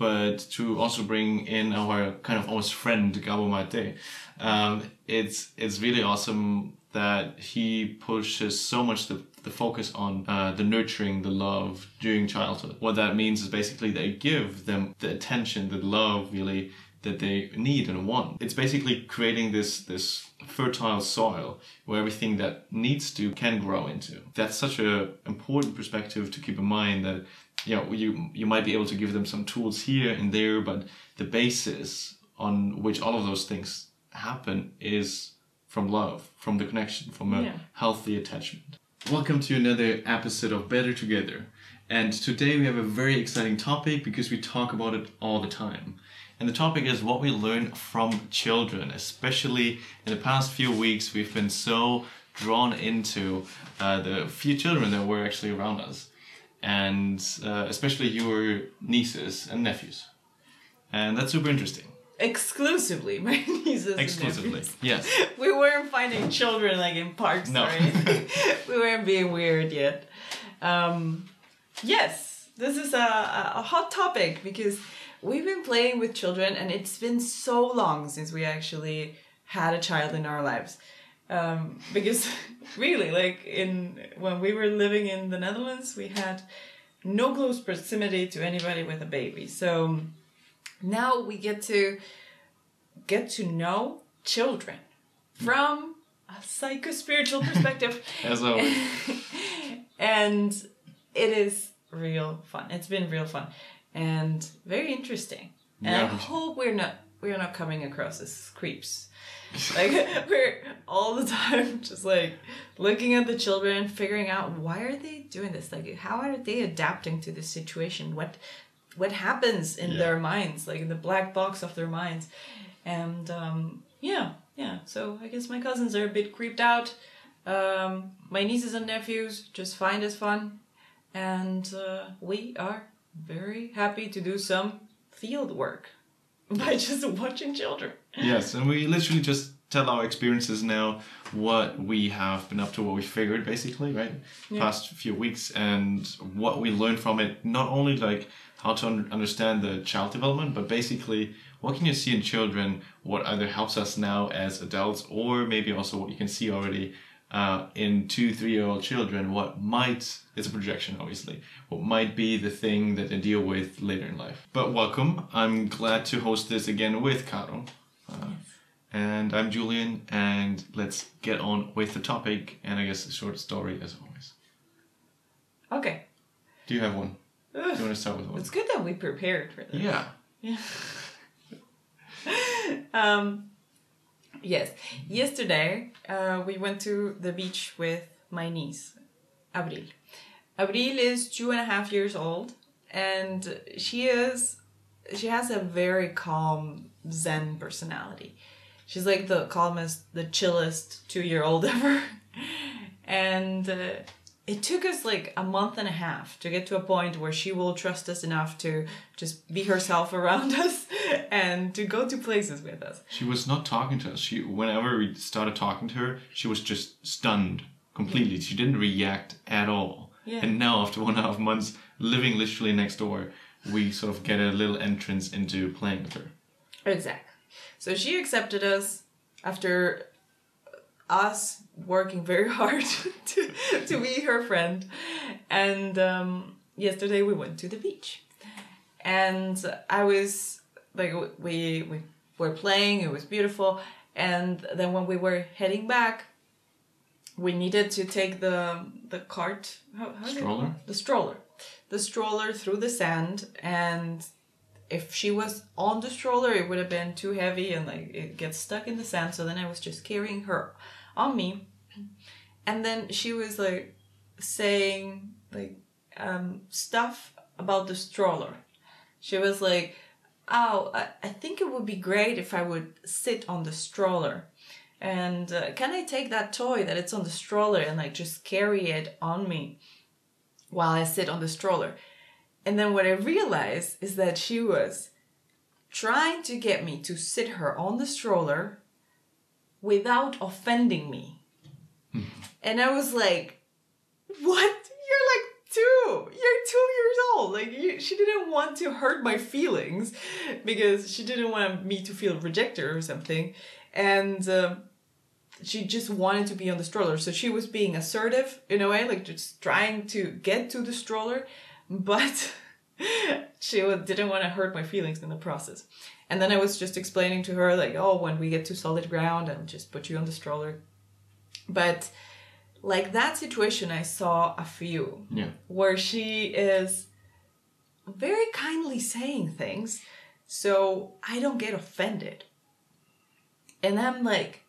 but to also bring in our kind of almost friend Gabor Maté. Um, it's it's really awesome that he pushes so much the, the focus on uh, the nurturing, the love during childhood. What that means is basically they give them the attention, the love, really that they need and want. It's basically creating this this fertile soil where everything that needs to can grow into. That's such a important perspective to keep in mind that you know you you might be able to give them some tools here and there, but the basis on which all of those things happen is from love, from the connection, from a Yeah. healthy attachment. Welcome to another episode of Better Together. And today we have a very exciting topic because we talk about it all the time. And the topic is what we learn from children, especially in the past few weeks. We've been so drawn into uh, the few children that were actually around us, and uh, especially your nieces and nephews. And that's super interesting. Exclusively, my nieces. Exclusively, yes. We weren't finding children like in parks No. or anything. we weren't being weird yet. Um, yes, this is a a hot topic because we've been playing with children and it's been so long since we actually had a child in our lives. Um, because really, like in when we were living in the Netherlands, we had no close proximity to anybody with a baby. So now we get to get to know children from a psycho-spiritual perspective As always. and it is real fun it's been real fun and very interesting. And i hope we're not we're not coming across as creeps. Like we're all the time just like looking at the children figuring out why are they doing this? Like how are they adapting to this situation? What what happens in Yeah. their minds? Like in the black box of their minds. And um yeah yeah. So i guess my cousins are a bit creeped out. Um my nieces and nephews just find us fun. And uh, we are very happy to do some field work by just watching children Yes, and we literally just tell our experiences now, what we have been up to, what we figured basically, right? Yeah. Past few weeks and what we learned from it. Not only like how to un- understand the child development, but basically what can you see in children, what either helps us now as adults, or maybe also what you can see already uh, in two, three year old children, what might, it's a projection obviously, what might be the thing that they deal with later in life. But welcome, I'm glad to host this again with Caro. Uh, and I'm Julian, and let's get on with the topic and I guess a short story as always. okay Do you have one? Do you want to start with one? it's good that we prepared for this Yeah. Yeah. um, yes, yesterday uh, we went to the beach with my niece, Abril. Abril is two and a half years old, and she is she has a very calm Zen personality. She's like the calmest, the chillest two year old ever, and. Uh, it took us like a month and a half to get to a point where she will trust us enough to just be herself around us and to go to places with us. She was not talking to us. She, whenever we started talking to her, she was just stunned completely. She didn't react at all. Yeah. And now, after one and a half months living literally next door, we sort of get a little entrance into playing with her. Exactly. So she accepted us after us working very hard to, to be her friend. And um, yesterday we went to the beach. And I was like, we, we were playing, it was beautiful. And then when we were heading back, we needed to take the the cart how, how Stroller? the stroller the stroller through the sand and if she was on the stroller it would have been too heavy and like it gets stuck in the sand so then i was just carrying her on me and then she was like saying like um, stuff about the stroller she was like oh I, I think it would be great if i would sit on the stroller. And uh, can i take that toy that it's on the stroller and like just carry it on me while i sit on the stroller? And then what i realized is that she was trying to get me to sit her on the stroller without offending me. And i was like what two. You're two years old. Like you, she didn't want to hurt my feelings because she didn't want me to feel rejected or something, and um, she just wanted to be on the stroller. So she was being assertive in a way, like just trying to get to the stroller, but she didn't want to hurt my feelings in the process. And then I was just explaining to her like, oh, when we get to solid ground, I'll just put you on the stroller. But like that situation, I saw a few Yeah. where she is very kindly saying things so I don't get offended. And I'm like,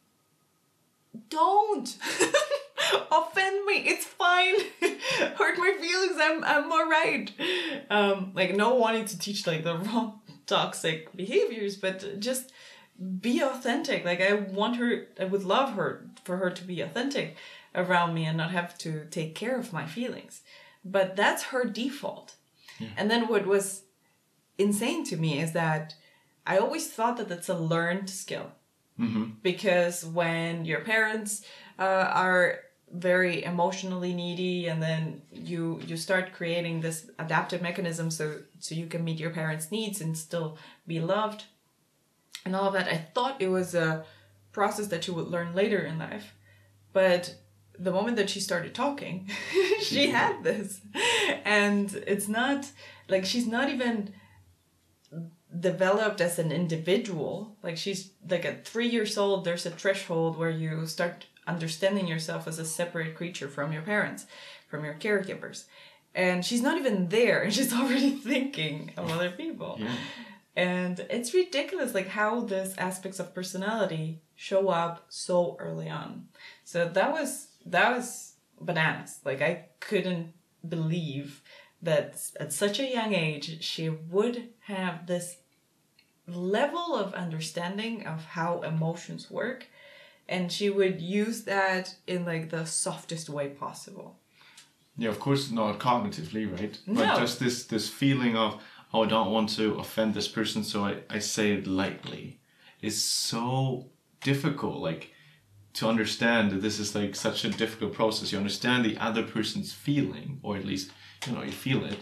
don't offend me. It's fine. Hurt my feelings. I'm I'm alright. Um, like no wanting to teach like the wrong toxic behaviors, but just be authentic. Like I want her I would love her for her to be authentic around me and not have to take care of my feelings. But that's her default. And then what was insane to me is that I always thought that that's a learned skill. Because when your parents uh, are very emotionally needy and then you you start creating this adaptive mechanism so so you can meet your parents needs and still be loved and all of that i thought it was a process that you would learn later in life but the moment that she started talking she had this. And it's not like she's not even developed as an individual. Like she's like at three years old there's a threshold where you start understanding yourself as a separate creature from your parents from your caregivers. And she's not even there and she's already thinking of other people. Yeah. and it's ridiculous like how these aspects of personality show up so early on. So that was that was bananas like i couldn't believe that at such a young age she would have this level of understanding of how emotions work and she would use that in like the softest way possible Yeah, of course not cognitively, right? No. But just this this feeling of oh, I don't want to offend this person, so I, I say it lightly is so difficult. Like to understand that this is like such a difficult process. You understand the other person's feeling, or at least you know you feel it,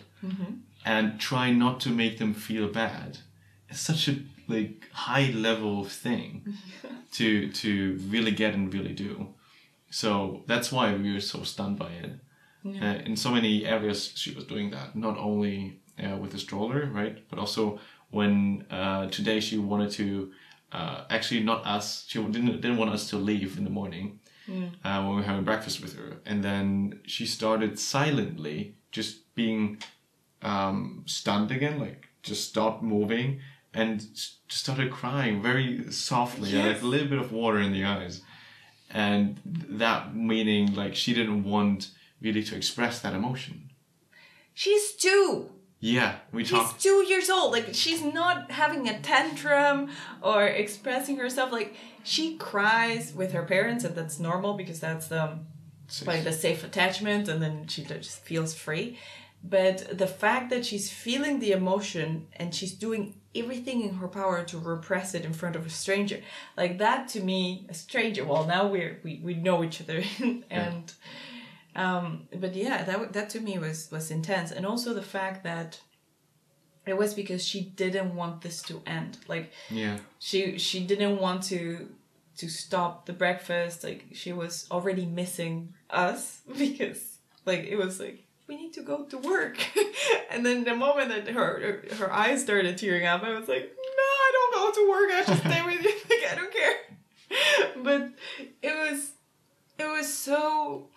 and try not to make them feel bad. It's such a like high level thing to to really get and really do. So that's why we were so stunned by it. Uh, in so many areas, she was doing that. Not only uh, with the stroller, right, but also when uh, today she wanted to. Uh, actually, not us. She didn't didn't want us to leave in the morning uh, when we were having breakfast with her, and then she started silently just being um, stunned again, like just stopped moving and just started crying very softly, Yes. like a little bit of water in the eyes. And that meaning like she didn't want really to express that emotion. she's two Yeah, we talked She's two years old. Like she's not having a tantrum or expressing herself. Like she cries with her parents, and that's normal because that's um, the like the safe attachment, and then she just feels free. But the fact that she's feeling the emotion and she's doing everything in her power to repress it in front of a stranger, like that to me, a stranger. Well, now we're we, we know each other, and um, but yeah, that that to me was was intense, and also the fact that it was because she didn't want this to end. Like Yeah, she she didn't want to to stop the breakfast. Like she was already missing us because like it was like we need to go to work, and then the moment that her her eyes started tearing up, I was like, no, I don't go to work. I just stay with you. Like I don't care. But it was it was so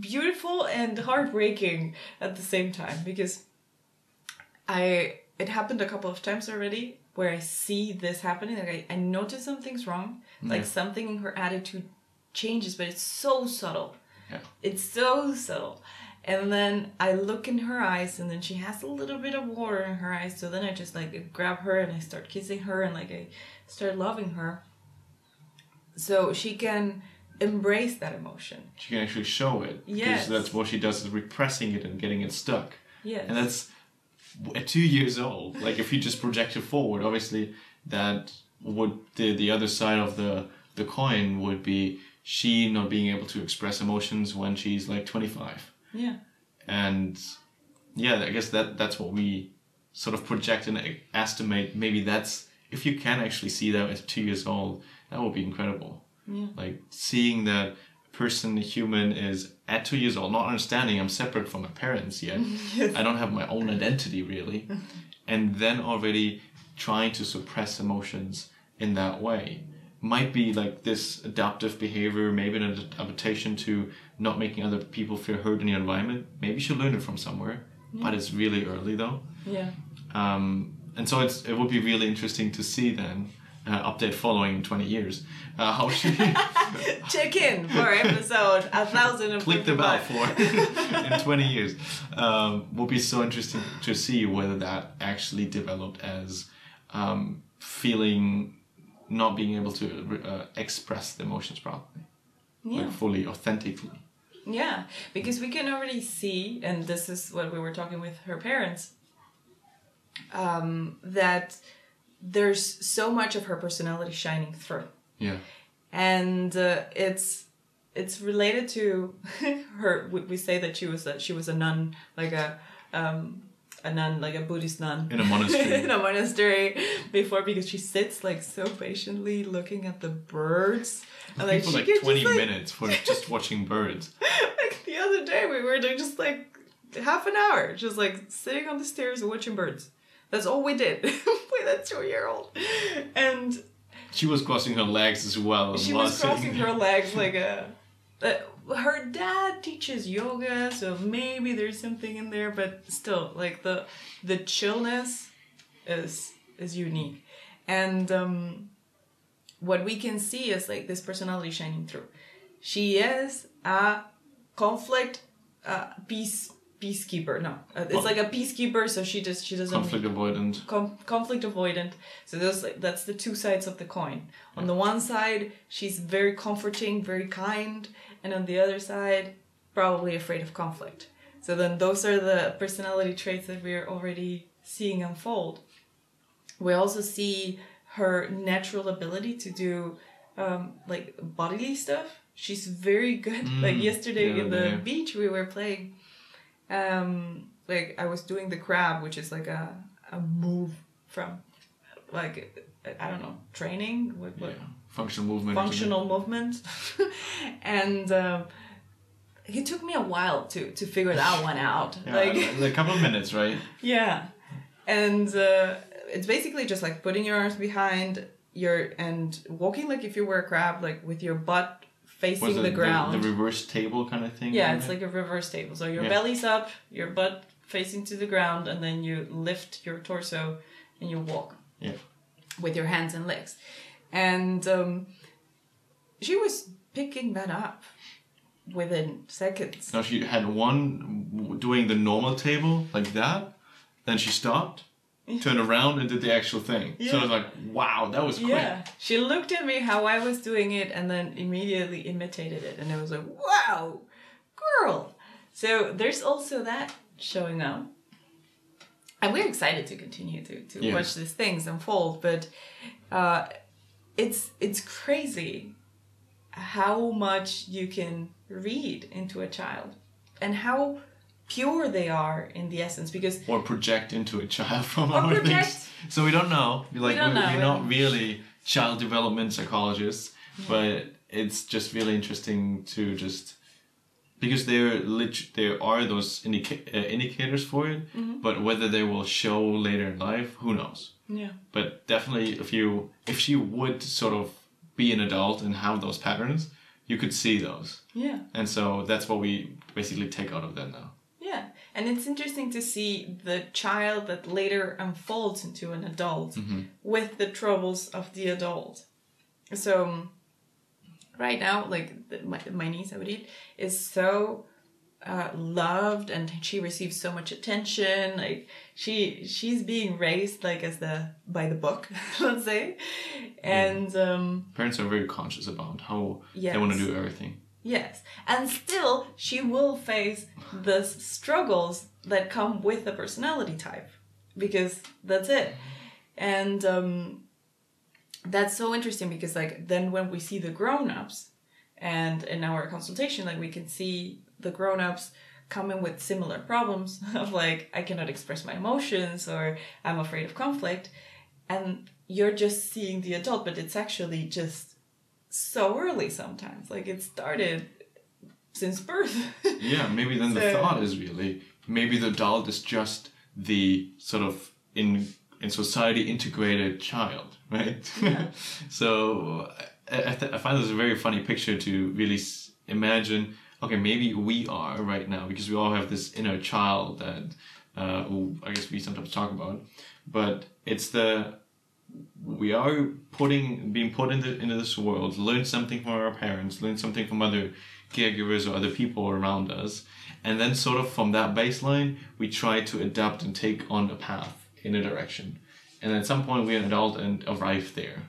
beautiful and heartbreaking at the same time because I it happened a couple of times already where I see this happening. Like I, I notice something's wrong. Like something in her attitude changes, but it's so subtle. Yeah. It's so subtle. And then I look in her eyes and then she has a little bit of water in her eyes. So then I just like grab her and I start kissing her and like I start loving her. So she can embrace that emotion. she can actually show it. Yes. Because that's what she does is repressing it and getting it stuck. Yes. And that's at two years old. Like if you just project it forward, obviously that would the the other side of the the coin would be she not being able to express emotions when she's like twenty five. yeah. and yeah, I guess that that's what we sort of project and estimate. Maybe that's if you can actually see that at two years old, that would be incredible. Yeah. Like seeing that person, human, is at two years old, not understanding I'm separate from my parents yet. I don't have my own identity really, and then already trying to suppress emotions in that way might be like this adaptive behavior, maybe an adaptation to not making other people feel hurt in the environment. Maybe you should learn it from somewhere, but it's really early though. Yeah. Um, and so it's, it would be really interesting to see then, uh, update following in 20 years, uh, how she Check in for episode a thousand and click the bell for in 20 years. Um, would be so interesting to see whether that actually developed as um, feeling not being able to uh, express the emotions properly, Yeah. like fully, authentically. Yeah, because we can already see, and this is what we were talking with her parents, um, that there's so much of her personality shining through, Yeah. and uh, it's it's related to her. We, say that she was a, she was a nun, like a um, a nun, like a Buddhist nun In a monastery. in a monastery before, because she sits like so patiently looking at the birds. And, think for she like can just, 20 like, minute for just watching birds. like the other day we were there just like half an hour just like sitting on the stairs watching birds that's all we did with a two-year-old. And She was crossing her legs as well. she was crossing her legs like a uh, her dad teaches yoga so maybe there's something in there but still like the the chillness is is unique. And um what we can see is like this personality shining through. She is a conflict uh, peace peacekeeper no uh, it's like a peacekeeper so she just she doesn't Conflict avoidant. com- conflict avoidant. So those like, that's the two sides of the coin. On the one side, she's very comforting, very kind, and on the other side, probably afraid of conflict. So then those are the personality traits that we're already seeing unfold. We also see her natural ability to do um, like bodily stuff. She's very good. like Mm, yesterday yeah, in the yeah. beach, we were playing um like i was doing the crab which is like a, a move from like i don't know training what, what Yeah. Functional movement. functional movement and um it took me a while to to figure that one out Yeah, like a couple of minutes, right? yeah and uh, it's basically just like putting your arms behind your and walking like if you were a crab like with your butt facing it the ground The, reverse table kind of thing? yeah, it's it? like a reverse table. So your Yeah. belly's up, your butt facing to the ground, and then you lift your torso and you walk. Yeah. With your hands and legs. And um, she was picking that up within seconds. Now she had one doing the normal table like that, then she stopped, turned around and did the actual thing. So Yeah. I was like, wow, that was quick. Yeah. She looked at me how I was doing it and then immediately imitated it. And I was like, wow, girl. So there's also that showing up. And we're excited to continue to, to Yeah. watch these things unfold, but uh, it's it's crazy how much you can read into a child and how pure they are in the essence because Or project into a child from our project. things. So we don't know. Like don't we know, are yeah. not really child development psychologists, but it's just really interesting to just because there lit- there are those indica- uh, indicators for it, Mm-hmm. but whether they will show later in life, who knows? yeah but definitely if you if she would sort of be an adult and have those patterns you could see those yeah and so that's what we basically take out of that now Yeah, and it's interesting to see the child that later unfolds into an adult with the troubles of the adult. So, right now, like the, my, my niece Audit is so uh, loved and she receives so much attention. Like she she's being raised like as the by the book, let's say, and um, parents are very conscious about how they want to do everything Yes, and still she will face the struggles that come with the personality type. Because that's it. And um, that's so interesting because like then when we see the grown-ups and in our consultation like we can see the grown-ups coming with similar problems of like I cannot express my emotions or I'm afraid of conflict, and you're just seeing the adult, but it's actually just so early sometimes. Like it started since birth. yeah, maybe then the thought is really maybe the adult is just the sort of in in society integrated child, right? Yeah. so I, I, th- I find this a very funny picture to really s- imagine. Okay, maybe we are right now because we all have this inner child that uh, I guess we sometimes talk about, but it's the we are putting being put into into this world, learn something from our parents, learn something from other caregivers or other people around us, and then sort of from that baseline we try to adapt and take on a path in a direction, and at some point we're an adult and arrive there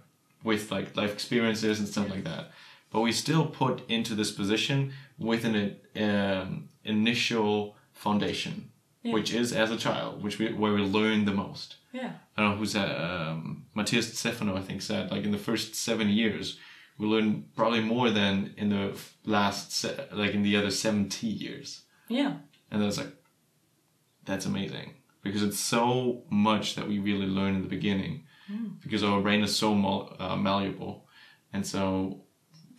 with like life experiences and stuff like that, but we still put into this position with an um, initial foundation, which is as a child, which we where we learn the most. yeah. I don't know who's that. Um, Matthias Stefano, I think, said like in the first seven years, we learn probably more than in the last, se- like in the other seventy years. Yeah. And that's like, that's amazing because it's so much that we really learn in the beginning, because our brain is so mal- uh, malleable, and so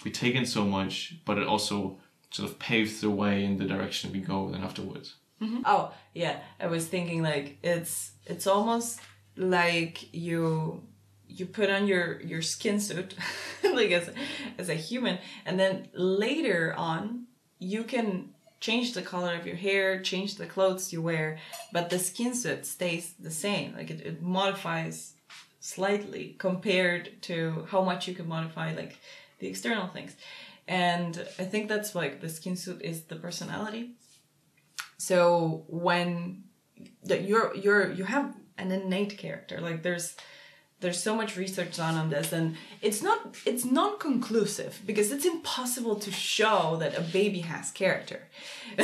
we take in so much, but it also sort of paves the way in the direction we go then afterwards. Mm-hmm. Oh, yeah. I was thinking like it's it's almost like you you put on your your skin suit like as as a human and then later on you can change the color of your hair, change the clothes you wear, but the skin suit stays the same. Like it, it modifies slightly compared to how much you can modify like the external things. And I think that's like the skin suit is the personality. So when you're you're you have an innate character, like there's there's so much research done on this and it's not it's non-conclusive because it's impossible to show that a baby has character.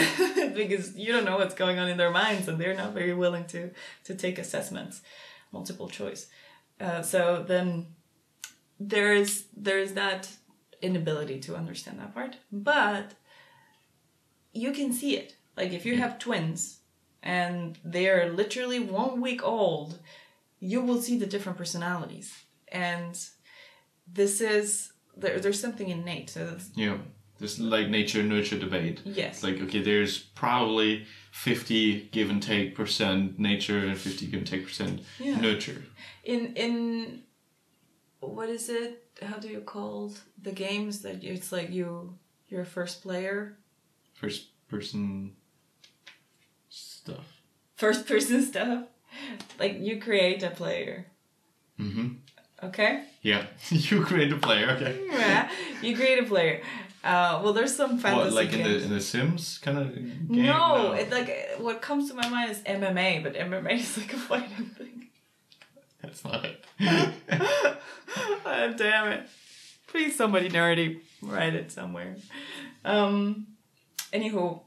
Because you don't know what's going on in their minds and they're not very willing to to take assessments multiple choice. Uh, so then there is there is that inability to understand that part but you can see it like if you have twins and they're literally one week old you will see the different personalities and this is there, there's something innate so that's, Yeah, this like nature nurture debate. yes It's like okay, there's probably fifty give and take percent nature and fifty give and take percent Yeah. nurture. in in what is it how do you call the games that it's like you you're a first player First person. First person stuff like you create a player Mm-hmm. okay Yeah, you create a player. Okay. yeah you create a player uh, well there's some fantasy What like in the in the Sims kind of game? no, it like what comes to my mind is MMA, but MMA is like a fighting thing. that's not it. oh, damn it! Please, somebody nerdy, write it somewhere. Um, anywho,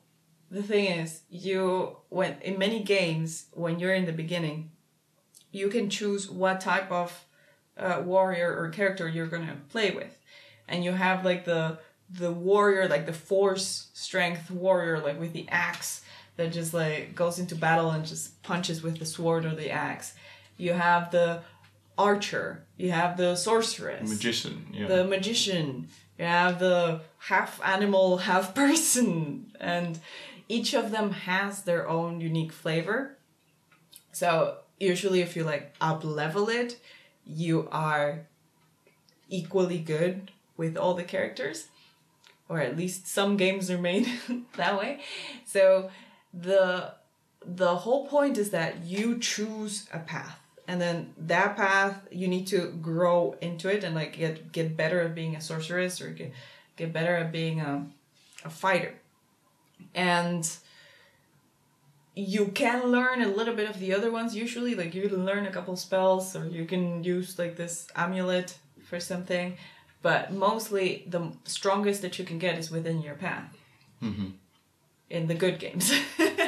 the thing is, you when in many games when you're in the beginning, you can choose what type of uh, warrior or character you're gonna play with, and you have like the the warrior, like the force strength warrior, like with the axe that just like goes into battle and just punches with the sword or the axe. You have the archer. You have the sorceress Magician. Yeah. the magician, you have the half animal, half person, and each of them has their own unique flavor. So usually, if you like up level it, you are equally good with all the characters, or at least some games are made that way. So the the whole point is that you choose a path and then that path you need to grow into it and like get get better at being a sorceress or get get better at being a, a fighter and you can learn a little bit of the other ones usually like you can learn a couple spells or you can use like this amulet for something but mostly the strongest that you can get is within your path mm-hmm. in the good games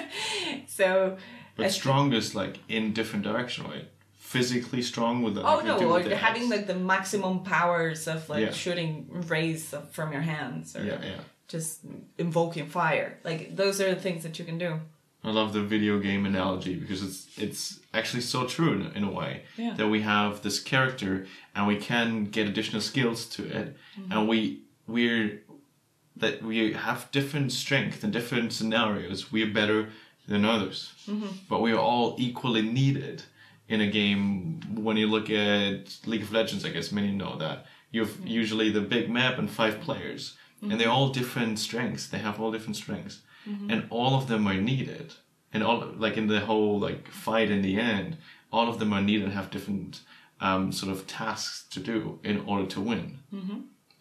so but strongest like in different direction, right? Physically strong with the. Oh no, with having like the maximum powers of like Yeah. shooting rays from your hands or Yeah, yeah. Just invoking fire. Like those are the things that you can do. I love the video game analogy because it's it's actually so true in, in a way Yeah. that we have this character and we can get additional skills to it. Mm-hmm. And we we're that we have different strength in different scenarios. We're better than others. Mm-hmm. But we are all equally needed in a game. When you look at League of Legends I guess many know that. You've mm-hmm. usually the big map and five players and they're all different strengths. They have all different strengths. And all of them are needed. And all like in the whole like fight in the end all of them are needed and have different um, sort of tasks to do in order to win.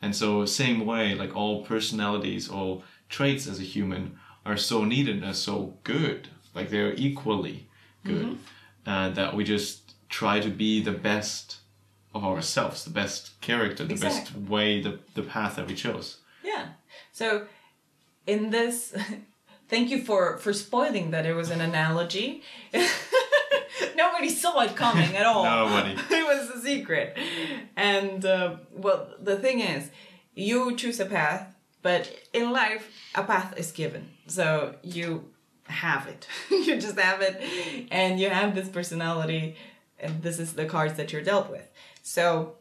And so same way like all personalities all traits as a human are so needed and are so good. Like they're equally good uh, that we just try to be the best of ourselves the best character the best way the, the path that we chose Yeah. So in this thank you for for spoiling that it was an analogy. Nobody saw it coming at all. Nobody. it was a secret. And uh, well, the thing is, you choose a path, but in life, a path is given. So you have it. you just have it, and you have this personality, and this is the cards that you're dealt with. So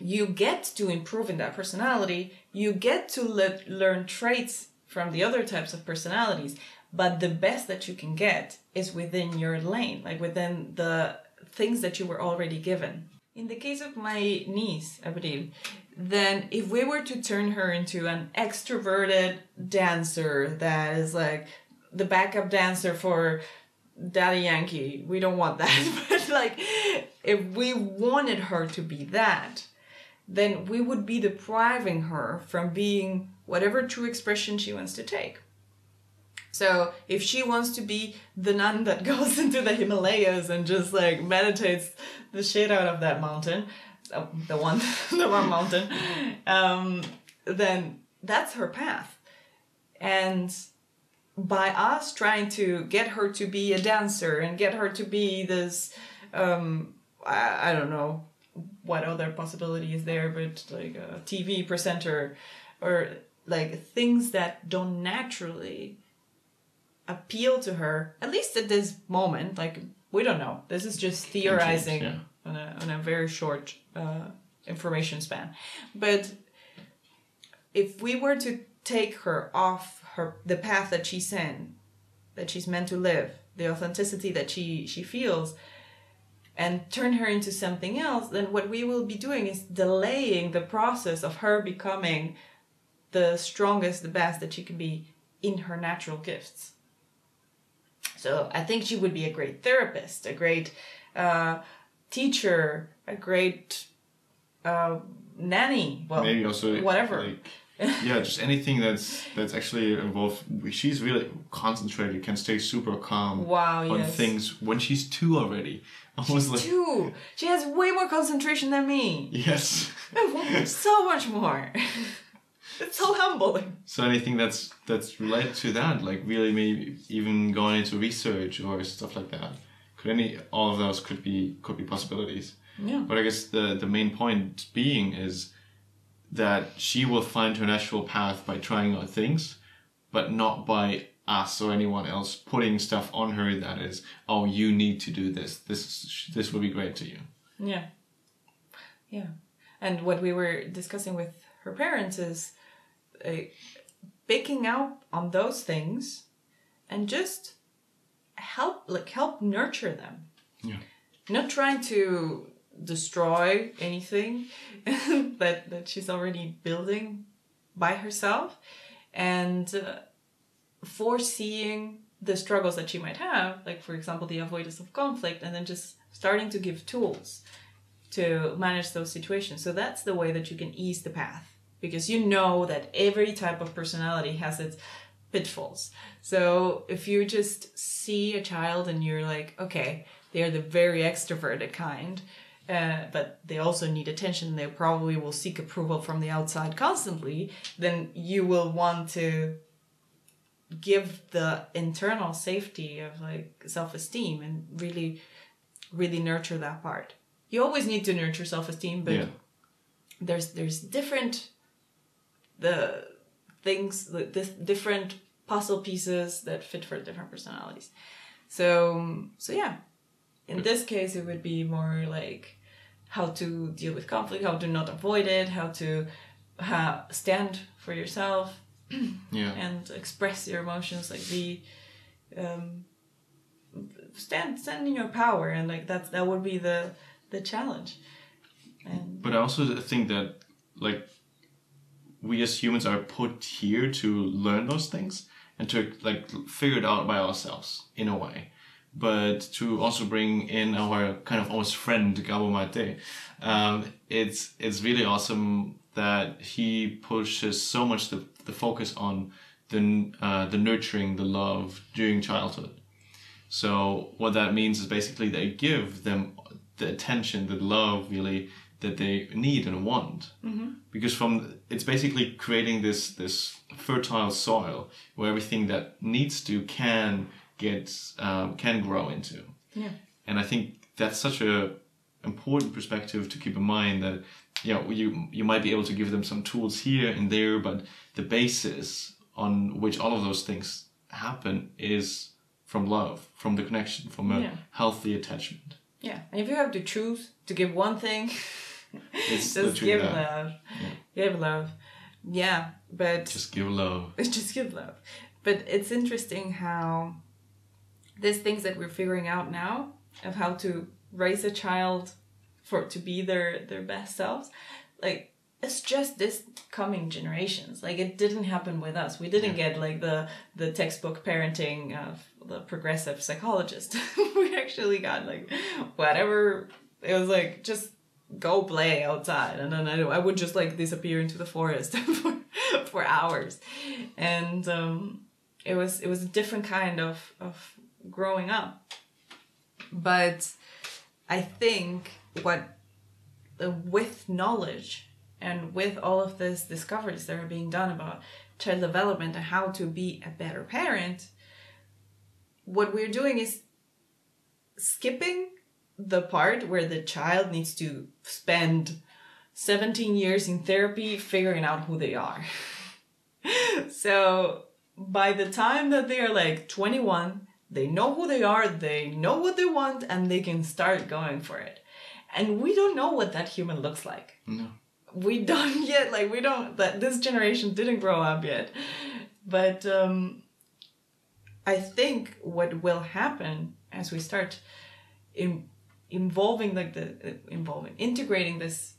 you get to improve in that personality you get to le- learn traits from the other types of personalities but the best that you can get is within your lane like within the things that you were already given in the case of my niece Abril, then if we were to turn her into an extroverted dancer that is like the backup dancer for Daddy Yankee. We don't want that. but like, if we wanted her to be that, then we would be depriving her from being whatever true expression she wants to take. So if she wants to be the nun that goes into the Himalayas and just like meditates the shit out of that mountain, uh, the one, the one mountain, um, then that's her path. And by us trying to get her to be a dancer and get her to be this um I, I don't know what other possibility is there but like a tv presenter or like things that don't naturally appeal to her at least at this moment like we don't know. This is just theorizing yeah. on, a, on a very short uh, information span. But if we were to take her off her the path that she's in that she's meant to live the authenticity that she she feels and turn her into something else then what we will be doing is delaying the process of her becoming the strongest the best that she can be in her natural gifts. So i think she would be a great therapist a great uh, teacher a great uh, nanny well maybe also whatever. like yeah just anything that's that's actually involved she's really concentrated can stay super calm Wow, on yes. things when she's two already almost like Two. She has way more concentration than me. yes so much more. it's so humbling. so anything that's that's related to that like really maybe even going into research or stuff like that could any all of those could be could be possibilities Yeah. but i guess the the main point being is that she will find her natural path by trying out things but not by us or anyone else putting stuff on her that is oh you need to do this this this will be great to you Yeah. Yeah. And what we were discussing with her parents is uh, picking out on those things and just help like help nurture them. Yeah. Not trying to destroy anything that that she's already building by herself and uh, foreseeing the struggles that she might have like for example the avoidance of conflict and then just starting to give tools to manage those situations. So that's the way that you can ease the path because you know that every type of personality has its pitfalls. So if you just see a child and you're like okay they're the very extroverted kind uh, but they also need attention. They probably will seek approval from the outside constantly. Then you will want to give the internal safety of like self-esteem and really really nurture that part. You always need to nurture self-esteem but yeah. there's there's different the things, the, this different puzzle pieces that fit for different personalities. So, so yeah, in this case, it would be more like how to deal with conflict, how to not avoid it, how to ha- stand for yourself Yeah. and express your emotions, like be um, stand stand in your power, and like that's that would be the the challenge. And But I also think that like we as humans are put here to learn those things and to like figure it out by ourselves in a way. But to also bring in our kind of almost friend Gabor Maté, um, it's it's really awesome that he pushes so much the, the focus on the uh, the nurturing, the love during childhood. So what that means is basically they give them the attention, the love really that they need and want. Mm-hmm. Because from it's basically creating this this fertile soil where everything that needs to can get um, can grow into. yeah, And I think that's such a important perspective to keep in mind that you know you you might be able to give them some tools here and there, but the basis on which all of those things happen is from love, from the connection, from a Yeah. healthy attachment. yeah. And if you have to choose to give one thing, It's just give that. love. Give love. Yeah, but Just give love. just give love. But it's interesting how these things that we're figuring out now of how to raise a child for to be their their best selves, like it's just this coming generations. Like it didn't happen with us. We didn't get like the the textbook parenting of the progressive psychologist. we actually got like whatever. It was like just go play outside and then I, I would just like disappear into the forest for, for hours and um, it was it was a different kind of of growing up but I think what uh, with knowledge and with all of these discoveries that are being done about child development and how to be a better parent what we're doing is skipping the part where the child needs to spend 17 years in therapy figuring out who they are. so by the time that they are like 21, they know who they are, they know what they want, and they can start going for it. And we don't know what that human looks like. No. We don't yet, like, we don't, that this generation didn't grow up yet. But um, I think what will happen as we start in involving like the uh, involving integrating this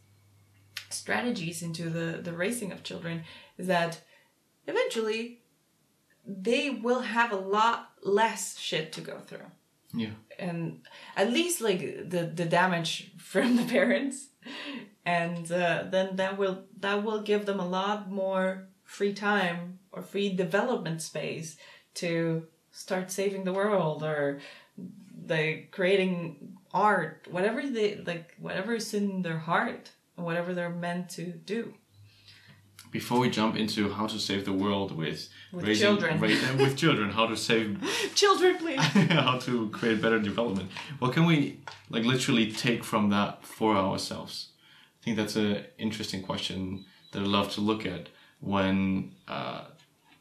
strategies into the the raising of children is that eventually they will have a lot less shit to go through. Yeah. and at least like the the damage from the parents. And uh, then that will that will give them a lot more free time or free development space to start saving the world or the creating art whatever they like whatever is in their heart and whatever they're meant to do Before we jump into how to save the world with, With raising children. ra- uh, with children, how to save children please how to create better development. What can we like literally take from that for ourselves? I think that's an interesting question that I'd love to look at when uh,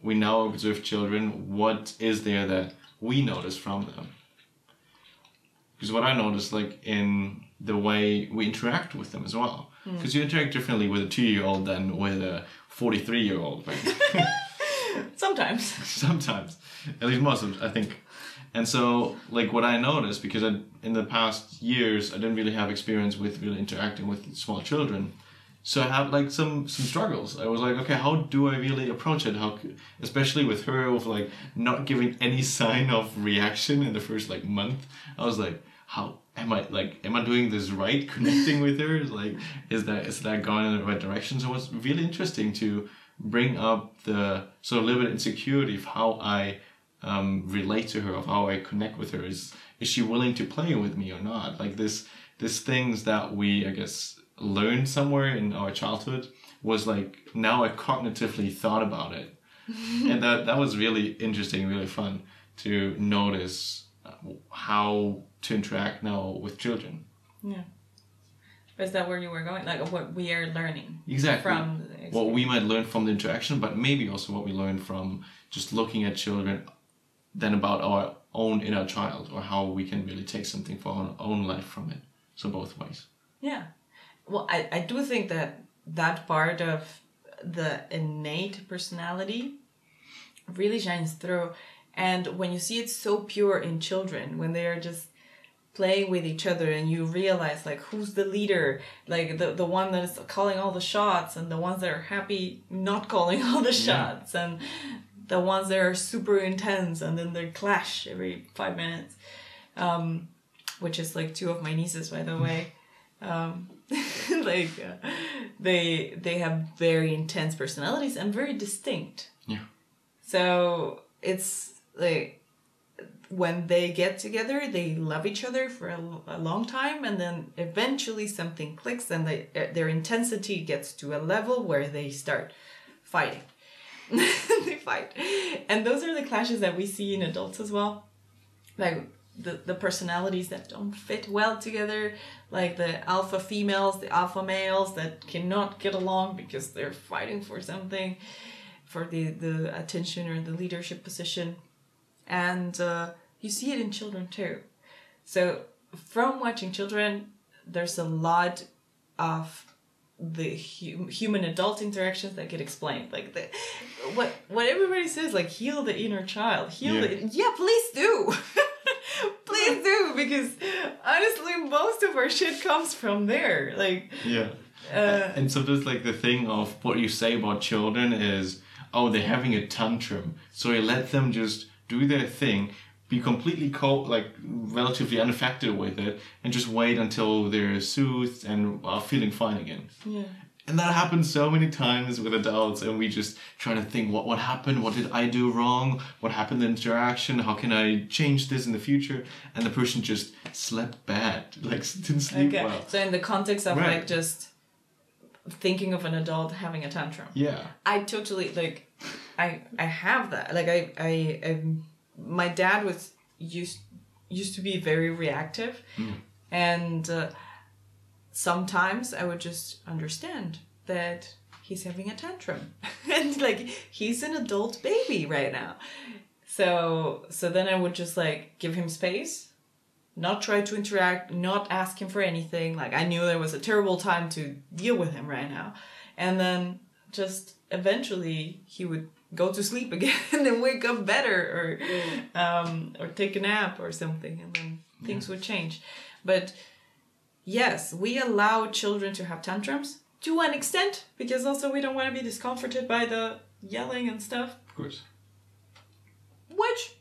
we now observe children. What is there that we notice from them? Because what I notice, like in the way we interact with them as well, Mm. because you interact differently with a two-year-old than with a forty-three-year-old. Right? sometimes. Sometimes. At least most of i think. And so like what i noticed because I, in the past years i didn't really have experience with really interacting with small children. So i had like some some struggles. I was like okay how do i really approach it? How especially with her of like not giving any sign of reaction in the first like month. I was like how am i like am i doing this right connecting with her like is that is that going in the right direction so it was really interesting to bring up the sort of little bit insecurity of how I um, relate to her, of how I connect with her. Is is she willing to play with me or not? Like this, this things that we I guess learned somewhere in our childhood was like now I cognitively thought about it, and that that was really interesting, really fun to notice uh, how to interact now with children. yeah is that where you were going like what we are learning Exactly. from what we might learn from the interaction, but maybe also what we learn from just looking at children, then about our own inner child or how we can really take something for our own life from it. So both ways. Yeah. Well, I, I do think that that part of the innate personality really shines through. And when you see it so pure in children, when they are just playing with each other and you realize like who's the leader? Like the, the one that is calling all the shots and the ones that are happy not calling all the shots yeah. and the ones that are super intense and then they clash every five minutes um, which is like two of my nieces by the way. Um, like uh, they they have very intense personalities and very distinct. Yeah. So it's like when they get together, they love each other for a, a long time, and then eventually something clicks, and they, uh, their intensity gets to a level where they start fighting. they fight, and those are the clashes that we see in adults as well, like the the personalities that don't fit well together, like the alpha females, the alpha males that cannot get along because they're fighting for something, for the the attention or the leadership position and uh, you see it in children too. So from watching children, there's a lot of the hum- human adult interactions that get explained like the what what everybody says like heal the inner child heal yeah. the yeah please do please do because honestly most of our shit comes from there like yeah uh, and so there's like the thing of what you say about children is oh they're having a tantrum so you let them just do their thing, be completely cold, like relatively unaffected with it, and just wait until they're soothed and are feeling fine again. Yeah. And that happens so many times with adults, and we just try to think what what happened, what did I do wrong, what happened in the interaction, how can I change this in the future, and the person just slept bad, like didn't sleep okay. well. So in the context of right. like just thinking of an adult having a tantrum. Yeah. I totally like I I have that. Like I I, I my dad was used used to be very reactive, mm. and uh, sometimes I would just understand that he's having a tantrum, and like he's an adult baby right now. So so then I would just like give him space, not try to interact, not ask him for anything. Like I knew there was a terrible time to deal with him right now, and then just eventually he would go to sleep again and wake up better or um, or take a nap or something and then things yeah. would change. But yes we allow children to have tantrums to an extent because also we don't want to be discomforted by the yelling and stuff. Of course. Which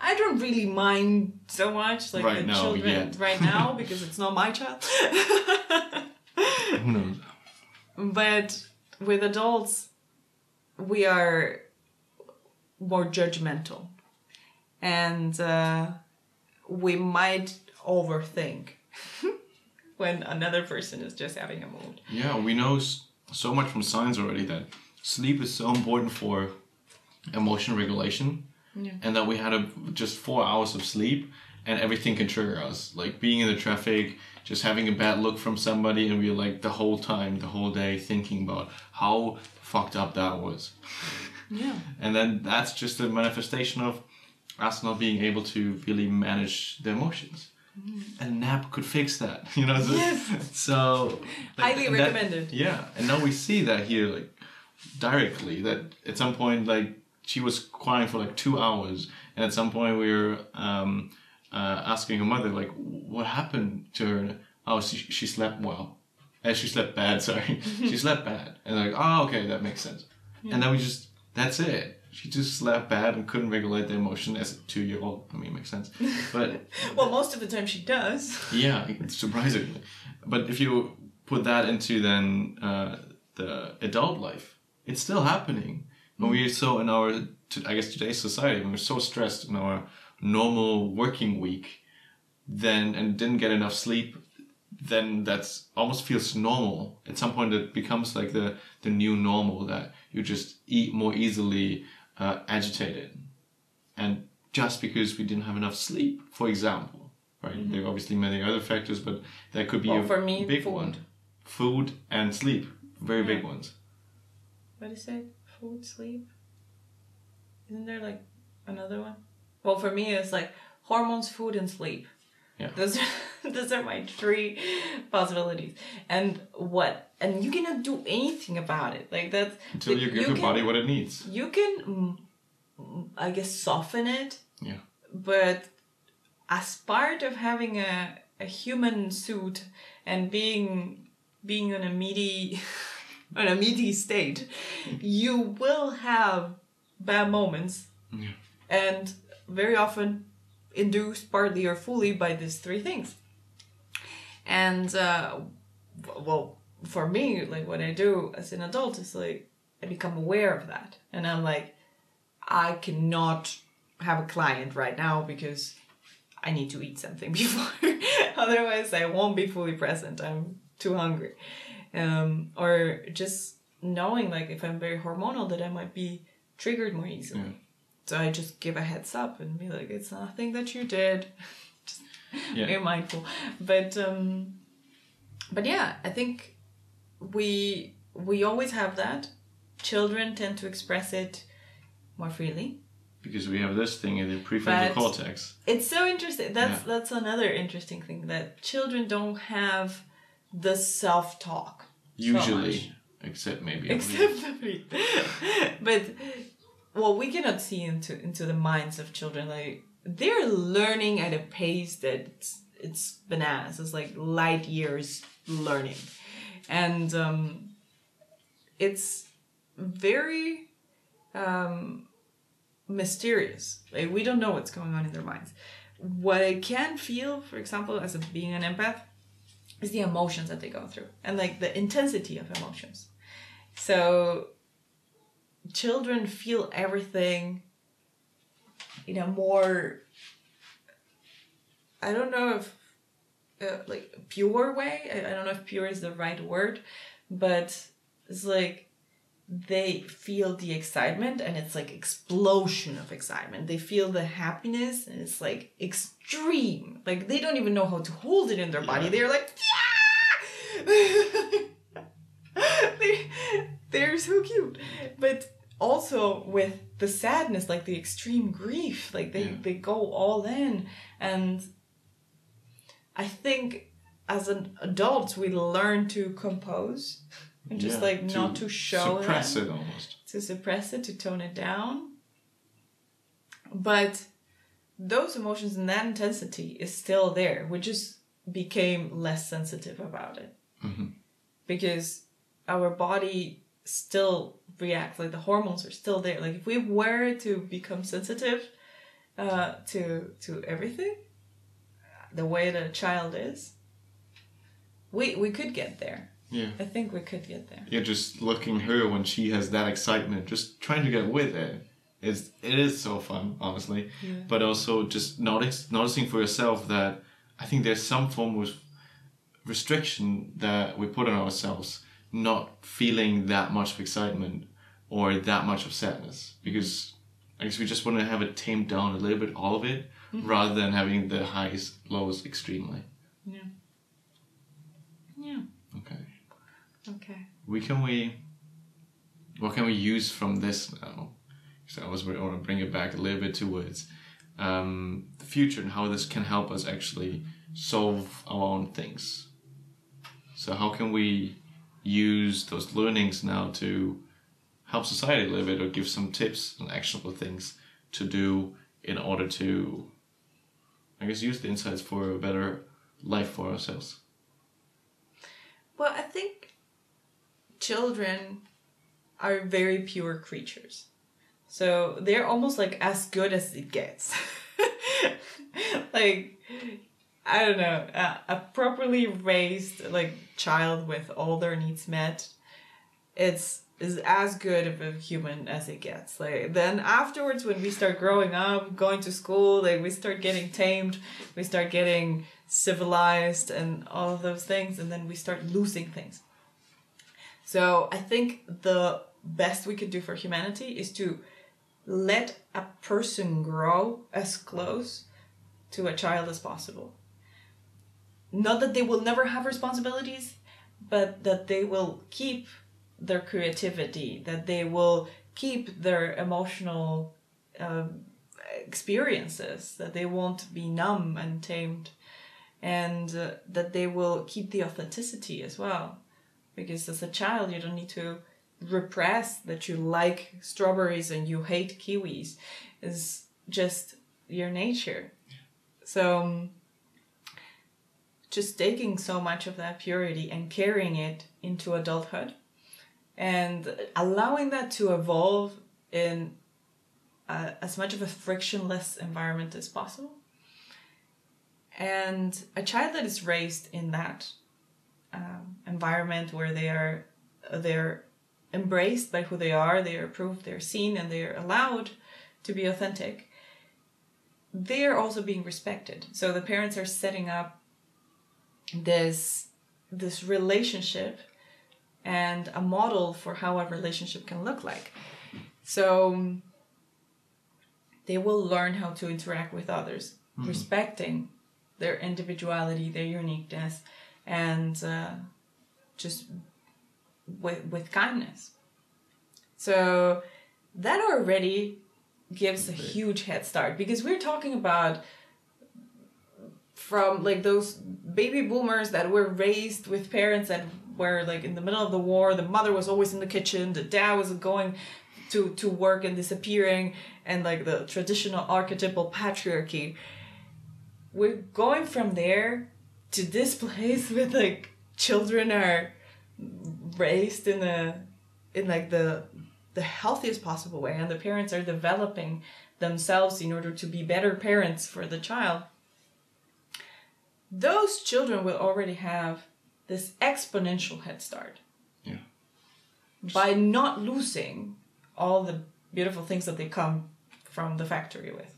I don't really mind so much like right the now, children right now because it's not my child. Who knows? But with adults, we are more judgmental and uh, we might overthink when another person is just having a mood. Yeah, we know so much from science already that sleep is so important for emotion regulation yeah. and that we had a, just four hours of sleep and everything can trigger us like being in the traffic just having a bad look from somebody and we're like the whole time the whole day thinking about how fucked up that was. Yeah. and then that's just a manifestation of us not being able to really manage the emotions. Mm. And nap could fix that, you know. So, yes. so highly recommended. That, yeah, and now we see that here, like directly. That at some point, like she was crying for like two hours, and at some point we were um, uh, asking her mother, like, what happened to her? Oh, she she slept well. And she slept bad, sorry. she slept bad. And like, oh, okay, that makes sense. Yeah. And then we just, that's it. She just slept bad and couldn't regulate the emotion as a two year old. I mean, it makes sense. But. well, most of the time she does. yeah, surprisingly. But if you put that into then uh, the adult life, it's still happening. When we're so in our, I guess, today's society, when we're so stressed in our normal working week, then and didn't get enough sleep then that's almost feels normal. At some point, it becomes like the the new normal that you just eat more easily uh, agitated, and just because we didn't have enough sleep, for example, right? Mm-hmm. There are obviously many other factors, but that could be well, a for me, big food. one. Food and sleep. very big ones. What do you Food, sleep. Isn't there like another one? Well, for me, it's like hormones, food, and sleep. Yeah. Those are, those are my three possibilities. And what? And you cannot do anything about it. Like that's Until you give your can- body what it needs. You can, mm, I guess, soften it. Yeah. But as part of having a, a human suit and being being on a meaty in a meaty state, you will have bad moments. Yeah. And very often induced partly or fully by these three things. And uh, well, for me, like what I do as an adult is like I become aware of that, and I'm like, I cannot have a client right now because I need to eat something before, otherwise I won't be fully present. I'm too hungry, um, or just knowing like if I'm very hormonal that I might be triggered more easily. Yeah. So I just give a heads up and be like, it's nothing that you did. just Yeah. be mindful. But um but yeah, I think we we always have that. Children tend to express it more freely. Because we have this thing in the prefrontal But- cortex. It's so interesting. That's Yeah. that's another interesting thing that children don't have the self talk. Usually. Except maybe. Except maybe. but well, we cannot see into into the minds of children. Like they're learning at a pace that it's, it's bananas. It's like light years learning, and um, it's very um, mysterious. Like we don't know what's going on in their minds. What I can feel, for example, as a, being an empath, is the emotions that they go through and like the intensity of emotions. So children feel everything in a more I don't know if uh, like pure way. I, I don't know if pure is the right word, but it's like they feel the excitement and it's like explosion of excitement. They feel the happiness and it's like extreme. Like they don't even know how to hold it in their body. Yeah. They're like yeah! they, they're so cute. But also with the sadness, like the extreme grief, like they, Yeah. they go all in. And I think as an adult, we learn to compose and just Yeah, like not to show suppress them, it almost. to suppress it, to tone it down. But those emotions and that intensity is still there. We just became less sensitive about it Mhm. because our body still reacts like the hormones are still there like if we were to become sensitive uh, to to everything the way that a child is we we could get there Yeah. i think we could get there Yeah, just looking her when she has that excitement, just trying to get with it. It's, it is so fun, honestly. Yeah. But also just notice, noticing for yourself that I think there's some form of restriction that we put on ourselves, not feeling that much of excitement or that much of sadness. Because I guess we just want to have it tamed down a little bit, all of it, mm-hmm. rather than having the highs, lows extremely. yeah yeah Okay. Okay. We can we what can we use from this now? So i was I want to bring it back a little bit towards um, the future and how this can help us actually solve our own things. So how can we use those learnings now to help society a little bit or give some tips and actionable things to do in order to i guess use the insights for a better life for ourselves? Well, I think children are very pure creatures. So they're almost like as good as it gets. like, I don't know, a, a properly raised like child with all their needs met, it's is as good of a human as it gets. Like then afterwards when we start growing up, going to school, like we start getting tamed, we start getting civilized and all of those things and then we start losing things. So I think the best we could do for humanity is to let a person grow as close to a child as possible. Not that they will never have responsibilities, but that they will keep their creativity, that they will keep their emotional um, experiences, that they won't be numb and tamed, and uh, that they will keep the authenticity as well. Because as a child, you don't need to repress that you like strawberries and you hate kiwis. Is just your nature. So, um, just taking so much of that purity and carrying it into adulthood and allowing that to evolve in as much of a frictionless environment as possible. And a child that is raised in that um, environment where they are they're embraced by who they are, they are approved, they're seen, and they're allowed to be authentic. They're also being respected. So the parents are setting up this this relationship and a model for how a relationship can look like. So they will learn how to interact with others, mm-hmm. respecting their individuality, their uniqueness, and uh, just with with kindness. So that already gives a huge head start because we're talking about from like those baby boomers that were raised with parents that were like in the middle of the war the mother was always in the kitchen the dad was going to to work and disappearing and like the traditional archetypal patriarchy we're going from there to this place with like children are raised in a in like the the healthiest possible way and the parents are developing themselves in order to be better parents for the child those children will already have this exponential head start. Yeah. By not losing all the beautiful things that they come from the factory with.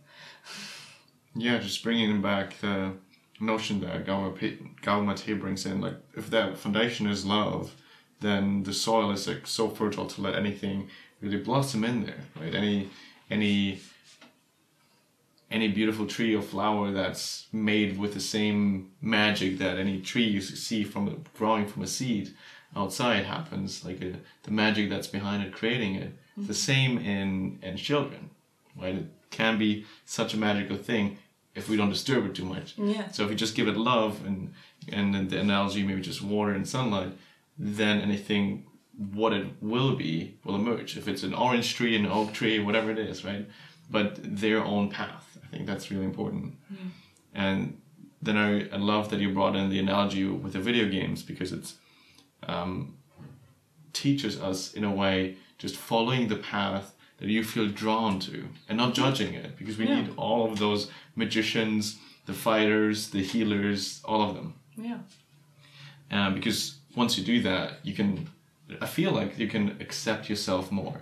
Yeah, just bringing them back the notion that Gabor brings in, like if that foundation is love, then the soil is like so fertile to let anything really blossom in there, right? Any any any beautiful tree or flower that's made with the same magic that any tree you see from growing from a seed outside happens like a, the magic that's behind it creating it mm-hmm. the same in in children right it can be such a magical thing if we don't disturb it too much. Yeah. So if you just give it love and and the analogy maybe just water and sunlight then anything what it will be will emerge. If it's an orange tree an oak tree whatever it is right? But their own path. I think that's really important. Mm. And then I, I love that you brought in the analogy with the video games because it's um, teaches us in a way just following the path that you feel drawn to and not judging it because we yeah. need all of those magicians, the fighters, the healers, all of them. Yeah. Um, because once you do that, you can, I feel like you can accept yourself more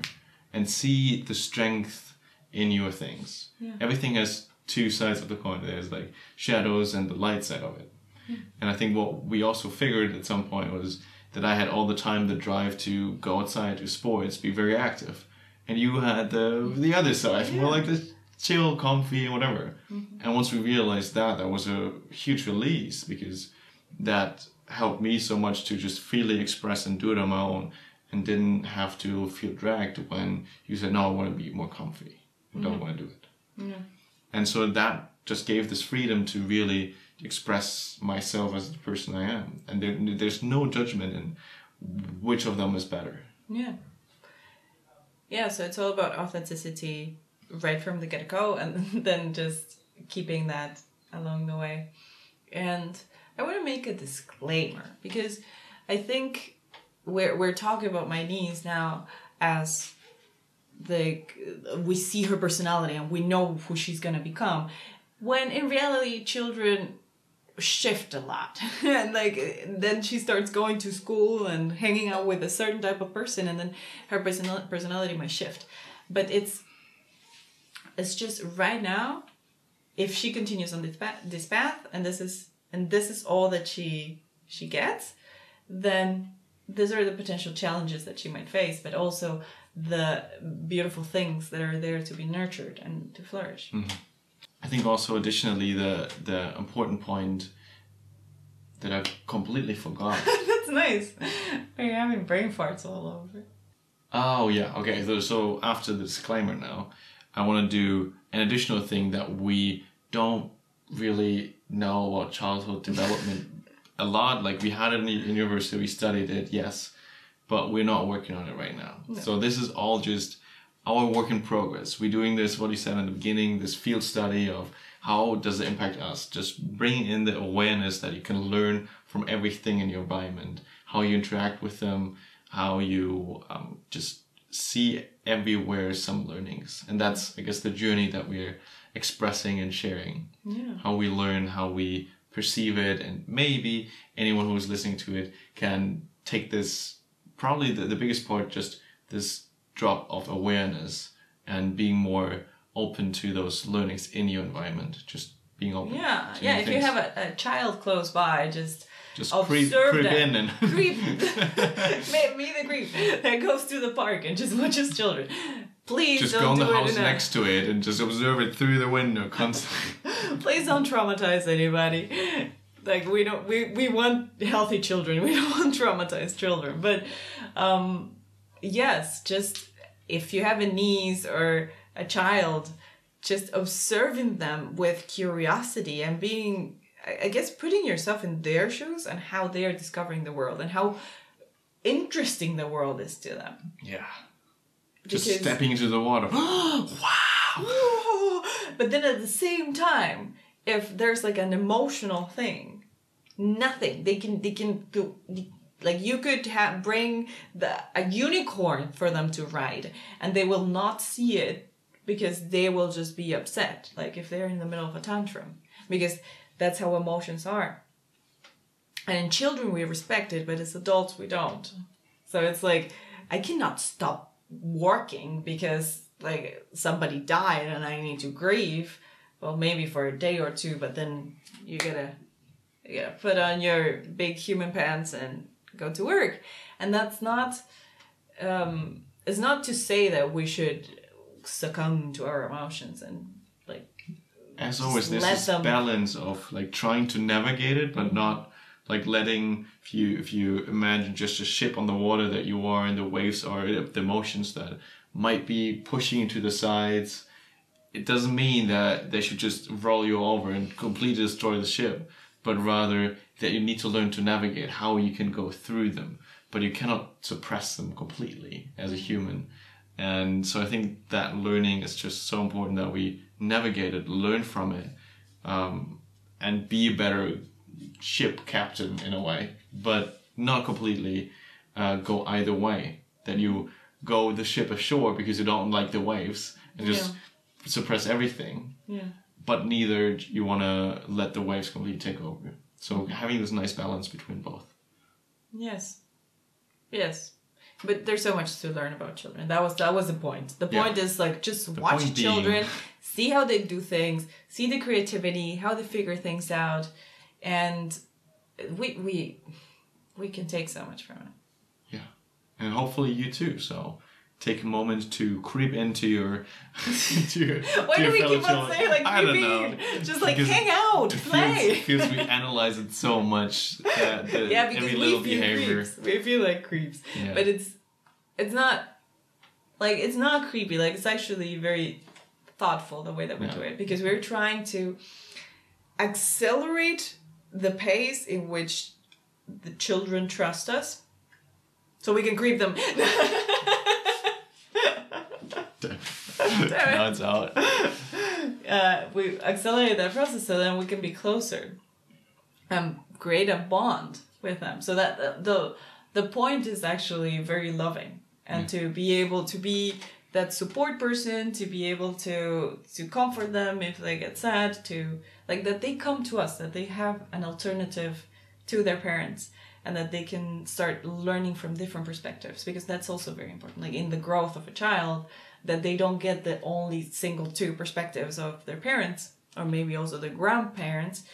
and see the strength in your things. Yeah. Everything has two sides of the coin. There's like shadows and the light side of it. Yeah. And I think what we also figured at some point was that I had all the time the drive to go outside, do sports, be very active. And you had the the other side, yeah. more like this chill, comfy, whatever. Mm-hmm. And once we realized that, that was a huge release because that helped me so much to just freely express and do it on my own and didn't have to feel dragged when you said, no, I want to be more comfy I don't mm. want to do it. Yeah. And so that just gave this freedom to really express myself as the person I am. And there, there's no judgment in which of them is better. Yeah. Yeah, so it's all about authenticity right from the get go and then just keeping that along the way. And I want to make a disclaimer because I think we're, we're talking about my niece now as the we see her personality and we know who she's gonna become when in reality children shift a lot and like then she starts going to school and hanging out with a certain type of person and then her personal personality might shift but it's it's just right now if she continues on this path this path and this is and this is all that she she gets then these are the potential challenges that she might face but also the beautiful things that are there to be nurtured and to flourish. Mm-hmm. I think also additionally the the important point that I completely forgot. That's nice. We're having brain farts all over. Oh yeah, okay. So, so after the disclaimer now, I want to do an additional thing that we don't really know about childhood development a lot. Like we had it in, in university, we studied it, yes, but we're not working on it right now. So this is all just our work in progress. We're doing this, what you said in the beginning, this field study of how does it impact us. Just bringing in the awareness that you can learn from everything in your environment, how you interact with them, how you um, just see everywhere some learnings. And that's, I guess, the journey that we're expressing and sharing. Yeah. How we learn, how we perceive it, and maybe anyone who's listening to it can take this, probably the, the biggest part, just this drop of awareness and being more open to those learnings in your environment. Just being open. Yeah, yeah. If you have a, a child close by, just just observe creep, creep them. in and creep. me, the creep that goes to the park and just watches children. Please just go in the house next to it and just observe it through the window constantly. Please don't traumatize anybody. Like we don't we, we want healthy children. We don't want traumatized children. But um yes, just if you have a niece or a child, just observing them with curiosity and being I guess putting yourself in their shoes and how they are discovering the world and how interesting the world is to them. yeah. Just Because- stepping into the water. wow. but then at the same time, if there's like an emotional thing, nothing they can they can do. Like you could have bring the a unicorn for them to ride, and they will not see it because they will just be upset. Like if they're in the middle of a tantrum, because that's how emotions are. And in children we respect it, but as adults we don't. So it's like I cannot stop working because like somebody died and I need to grieve. Well, maybe for a day or two, but then you gotta you gotta put on your big human pants and go to work. And that's not um it's not to say that we should succumb to our emotions and like As always, there's this them- balance of like trying to navigate it, but not like letting if you if you imagine just a ship on the water that you are and the waves are the emotions that might be pushing you to the sides. It doesn't mean that they should just roll you over and completely destroy the ship, but rather that you need to learn to navigate how you can go through them. But you cannot suppress them completely as a human. And so I think that learning is just so important that we navigate it, learn from it, um, and be a better ship captain in a way, but not completely uh, go either way. That you go the ship ashore because you don't like the waves and just suppress everything, yeah. But neither you want to let the waves completely take over. So having this nice balance between both. Yes. Yes. But there's so much to learn about children. That was that was the point. The Yeah. point is like just watch point being- children, see how they do things, see the creativity, how they figure things out, and we we we can take so much from it. Yeah, and hopefully you too. So take a moment to creep into your. to your Why to do your we fellow keep on saying like I don't know. Just like Because hang out, It play. feels, feels we analyze it so much that the, yeah, because every we little feel behavior. creeps. We feel like creeps. Yeah. But it's it's not like it's not creepy. Like it's actually very thoughtful the way that we Yeah. do it because we're trying to accelerate the pace in which the children trust us, so we can creep them. now it's out. uh, we accelerate that process so then we can be closer. And create a bond with them. So that the the, the point is actually very loving and mm. to be able to be that support person to be able to to comfort them if they get sad to like that they come to us that they have an alternative to their parents and that they can start learning from different perspectives because that's also very important. Like in the growth of a child that they don't get the only single two perspectives of their parents or maybe also the grandparents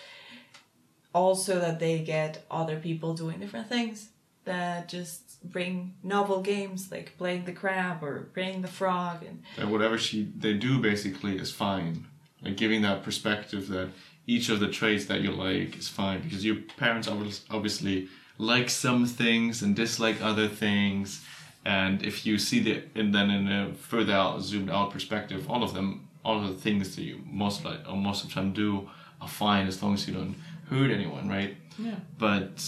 also that they get other people doing different things that just bring novel games like playing the crab or playing the frog and that whatever she they do basically is fine. Like giving that perspective that each of the traits that you like is fine because your parents obviously like some things and dislike other things. And if you see the and then in a further out, zoomed out perspective, all of them, all of the things that you most like or most of the time do are fine as long as you don't hurt anyone, right? Yeah. But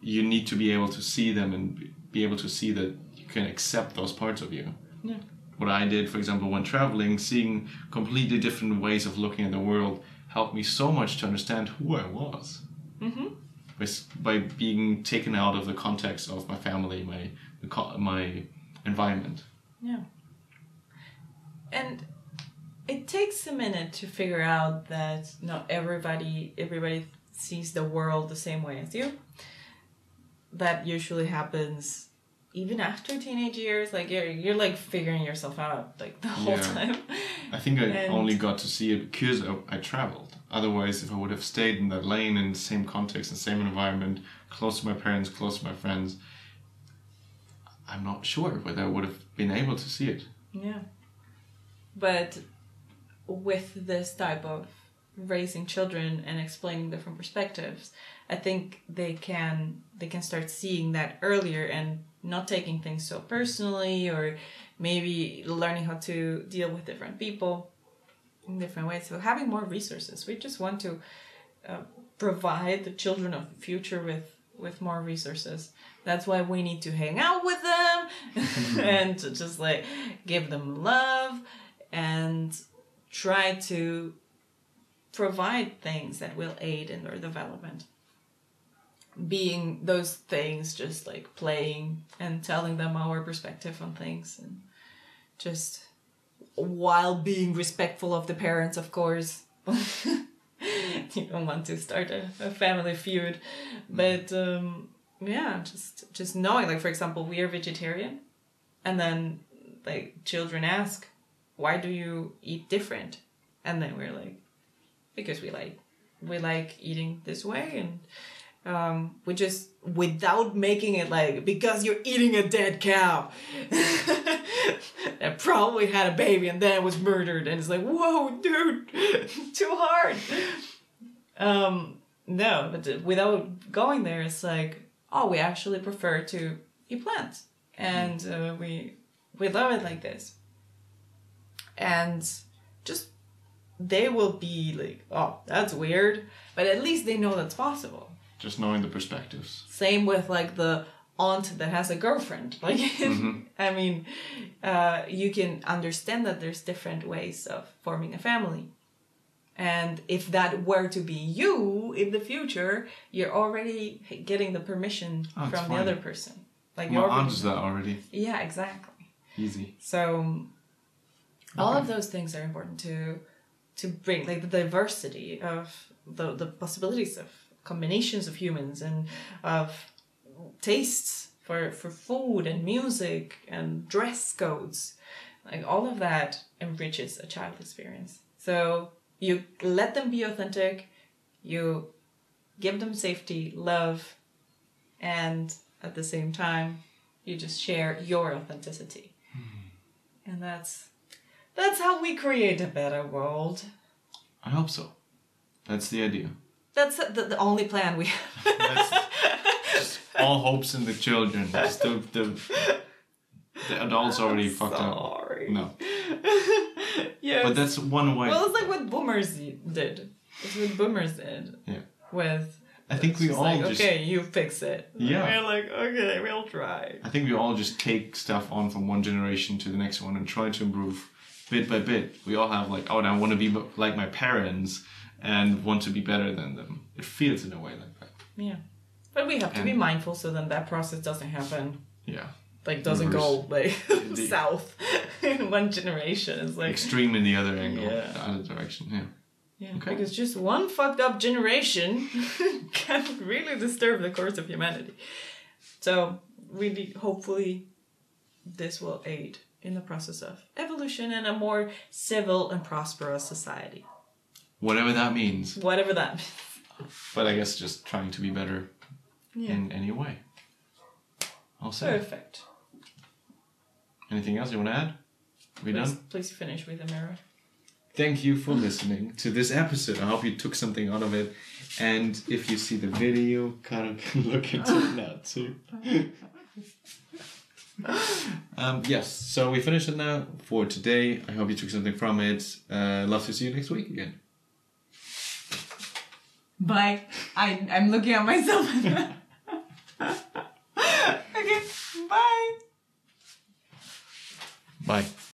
you need to be able to see them and be- be able to see that you can accept those parts of you. Yeah. What I did, for example, when traveling, seeing completely different ways of looking at the world helped me so much to understand who I was. Mm-hmm. By, by being taken out of the context of my family, my the my environment. Yeah. And it takes a minute to figure out that not everybody everybody sees the world the same way as you. That usually happens even after teenage years. Like you're you're like figuring yourself out like the whole Yeah. time. I think I And- only got to see it because I, I traveled. Otherwise, if I would have stayed in that lane in the same context and same environment, close to my parents, close to my friends, I'm not sure whether I would have been able to see it. Yeah. But with this type of raising children and explaining different perspectives, I think they can they can start seeing that earlier and not taking things so personally or maybe learning how to deal with different people in different ways. So having more resources. We just want to uh, provide the children of the future with with more resources. That's why we need to hang out with them and to just like give them love and try to provide things that will aid in their development. Being those things, just like playing and telling them our perspective on things, and just while being respectful of the parents, of course. you don't want to start a, a family feud, but um, yeah, just just knowing, like for example, we are vegetarian, and then like children ask, why do you eat different? And then we're like, because we like we like eating this way and um, we just without making it like because you're eating a dead cow. That probably had a baby and then was murdered and it's like whoa dude too hard um no but without going there it's like oh we actually prefer to eat plants and uh, we we love it like this and just they will be like oh that's weird but at least they know that's possible Just knowing the perspectives. same with like the aunt that has a girlfriend. Like, I mean, uh, you can understand that there's different ways of forming a family. And if that were to be you in the future, you're already getting the permission Oh, from the other person. Like, My you're already- that already. Yeah, exactly. Easy. So all of those things are important to to bring like the diversity of the the possibilities of combinations of humans and of tastes for for food and music and dress codes like all of that enriches a child experience so you let them be authentic you give them safety love and at the same time you just share your authenticity hmm. and that's that's how we create a better world I hope so. That's the idea. that's the, the only plan we have all hopes in the children. Just the, the, the adults already fucked up. No. Yeah But that's one way. well it's like what boomers did it's what boomers did Yeah. with I think we all like, just. okay you fix it Yeah. we're like okay we'll try I think we all just take stuff on from one generation to the next one and try to improve bit by bit. We all have like, oh, I want to be like my parents and want to be better than them. It feels in a way like that. yeah but we have to be mindful so then that process doesn't happen Yeah. Like doesn't go like The- south in one generation it's like Extreme in the other angle, Yeah. the other direction. Yeah. Yeah, Okay. because just one fucked up generation can really disturb the course of humanity. So, really, hopefully, this will aid in the process of evolution and a more civil and prosperous society. Whatever that means. Whatever that means. But I guess just trying to be better Yeah. in any way. I'll say. Perfect. Anything else you want to add? We Please, done? please finish with a mirror. thank you for listening to this episode. I hope you took something out of it. And if you see the video, Caro can look into it now too. um, yes, so we finished it now for today. I hope you took something from it. Uh, love to see you next week again. Bye. I, I'm looking at myself. okay, bye. Bye.